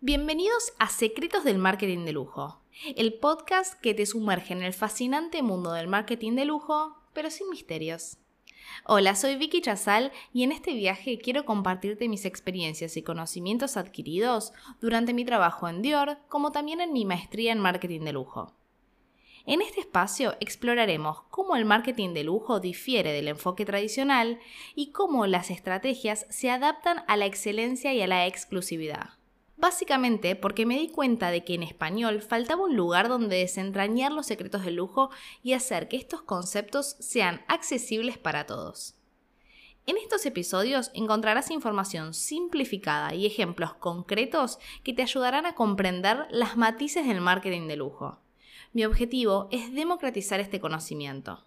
Bienvenidos a Secretos del Marketing de Lujo, el podcast que te sumerge en el fascinante mundo del marketing de lujo, pero sin misterios. Hola, soy Vicky Chazal y en este viaje quiero compartirte mis experiencias y conocimientos adquiridos durante mi trabajo en Dior, como también en mi maestría en marketing de lujo. En este espacio exploraremos cómo el marketing de lujo difiere del enfoque tradicional y cómo las estrategias se adaptan a la excelencia y a la exclusividad. Básicamente porque me di cuenta de que en español faltaba un lugar donde desentrañar los secretos del lujo y hacer que estos conceptos sean accesibles para todos. En estos episodios encontrarás información simplificada y ejemplos concretos que te ayudarán a comprender las matices del marketing de lujo. Mi objetivo es democratizar este conocimiento.